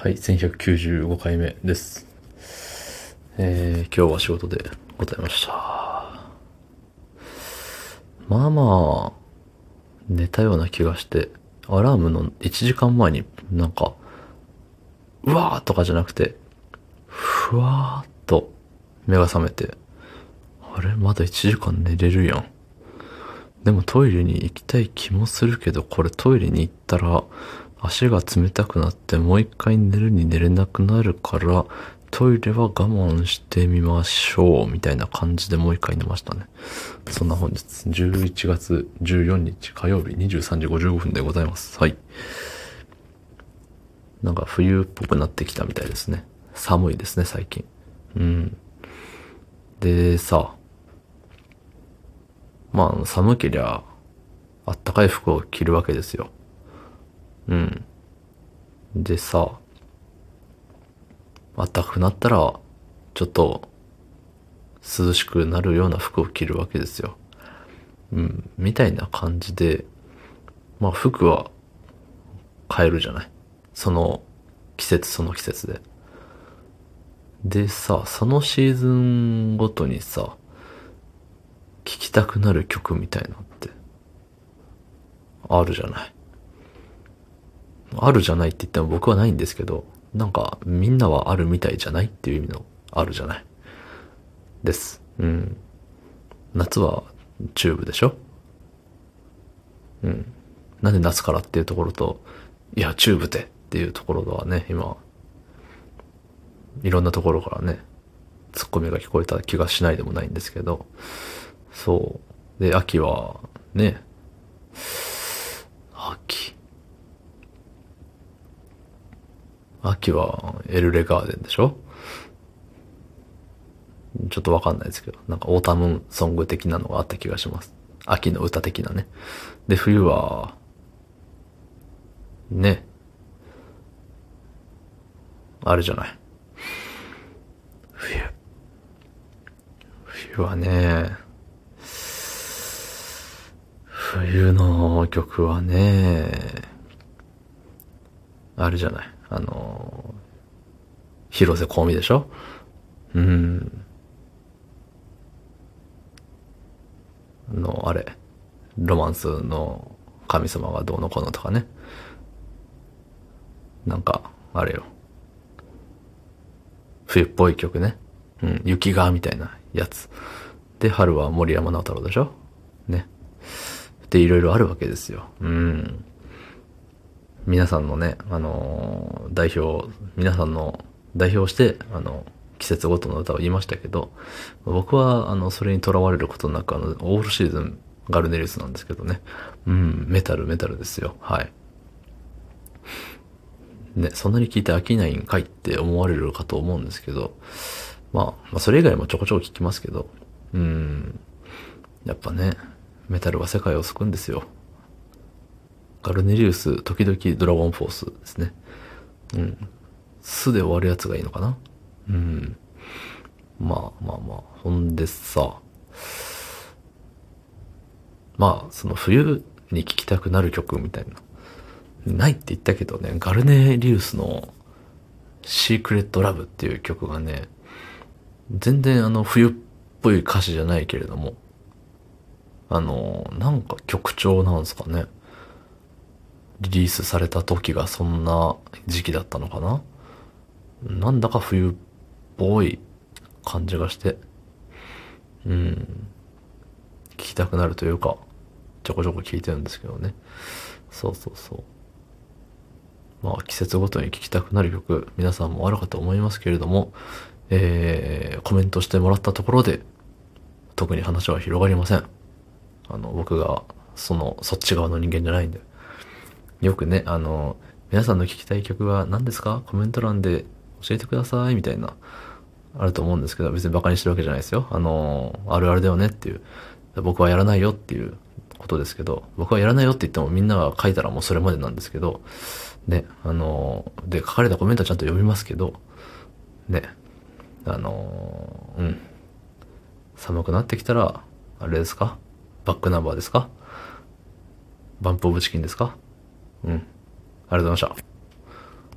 はい、1195回目です。えー、今日は仕事でございました。まあまあ、寝たような気がして、アラームの1時間前になんか、うわーとかじゃなくて、ふわーっと目が覚めて、あれ？まだ1時間寝れるやん。でもトイレに行きたい気もするけど、これトイレに行ったら、足が冷たくなってもう一回寝るに寝れなくなるから、トイレは我慢してみましょう、みたいな感じでもう一回寝ましたね。そんな本日、11月14日火曜日23時55分でございます。はい。なんか冬っぽくなってきたみたいですね。寒いですね、最近。うん。で、さ、まあ、寒けりゃ、あったかい服を着るわけですよ。うん。でさ、あったかくなったら、ちょっと、涼しくなるような服を着るわけですよ。うん。みたいな感じで、まあ服は変えるじゃない？その季節その季節で。でさ、そのシーズンごとにさ、聴きたくなる曲みたいなのって、あるじゃない？あるじゃないって言っても僕はないんですけど、なんかみんなはあるみたいじゃないっていう意味のあるじゃない？です。うん。夏はチューブでしょ？うん。なんで夏からっていうところと、いや、チューブでっていうところとはね、今、いろんなところからね、ツッコミが聞こえた気がしないでもないんですけど、そう。で、秋は、ね、秋。秋はエルレガーデンでしょ？ちょっとわかんないですけど、なんかオータムソング的なのがあった気がします。秋の歌的なね。で、冬は、ね、あれじゃない。冬。冬はね、冬の曲はね、あるじゃない。あの、広瀬香美でしょ？うん。の、あれ、ロマンスの神様がどうのこうのとかね。なんか、あれよ。冬っぽい曲ね。うん、雪がみたいなやつ。で、春は森山直太朗でしょ？ね。で、いろいろあるわけですよ。うん。皆さんのね、あのー代表、皆さんの代表して、あの、季節ごとの歌を言いましたけど、僕は、あの、それにとらわれることなく、あの、オールシーズン、ガルネリウスなんですけどね。うん、メタル、メタルですよ。はい。ね、そんなに聞いて飽きないんかいって思われるかと思うんですけど、まあ、まあ、それ以外もちょこちょこ聞きますけど、うん、やっぱね、メタルは世界を救うんですよ。ガルネリウス、時々ドラゴンフォースですね。うん。スで終わるやつがいいのかな？うん。まあまあまあ、ほんでさ、まあ、その冬に聴きたくなる曲みたいな。ないって言ったけどね、ガルネリウスのシークレットラブっていう曲がね、全然あの冬っぽい歌詞じゃないけれども、あの、なんか曲調なんですかね。リリースされた時がそんな時期だったのかな？なんだか冬っぽい感じがして、うん、聞きたくなるというか、ちょこちょこ聞いてるんですけどね。そうそうそう。まあ季節ごとに聴きたくなる曲、皆さんもあるかと思いますけれども、えー、コメントしてもらったところで、特に話は広がりません。あの、僕が、その、そっち側の人間じゃないんで。よくね、あの、皆さんの聴きたい曲は何ですか？コメント欄で教えてください、みたいな、あると思うんですけど、別に馬鹿にしてるわけじゃないですよ。あの、あるあるだよねっていう、僕はやらないよっていうことですけど、僕はやらないよって言ってもみんなが書いたらもうそれまでなんですけど、ね、あの、で、書かれたコメントはちゃんと読みますけど、ね、あの、うん。寒くなってきたら、あれですか？バックナンバーですか？バンプオブチキンですか？うん。ありがとうございました。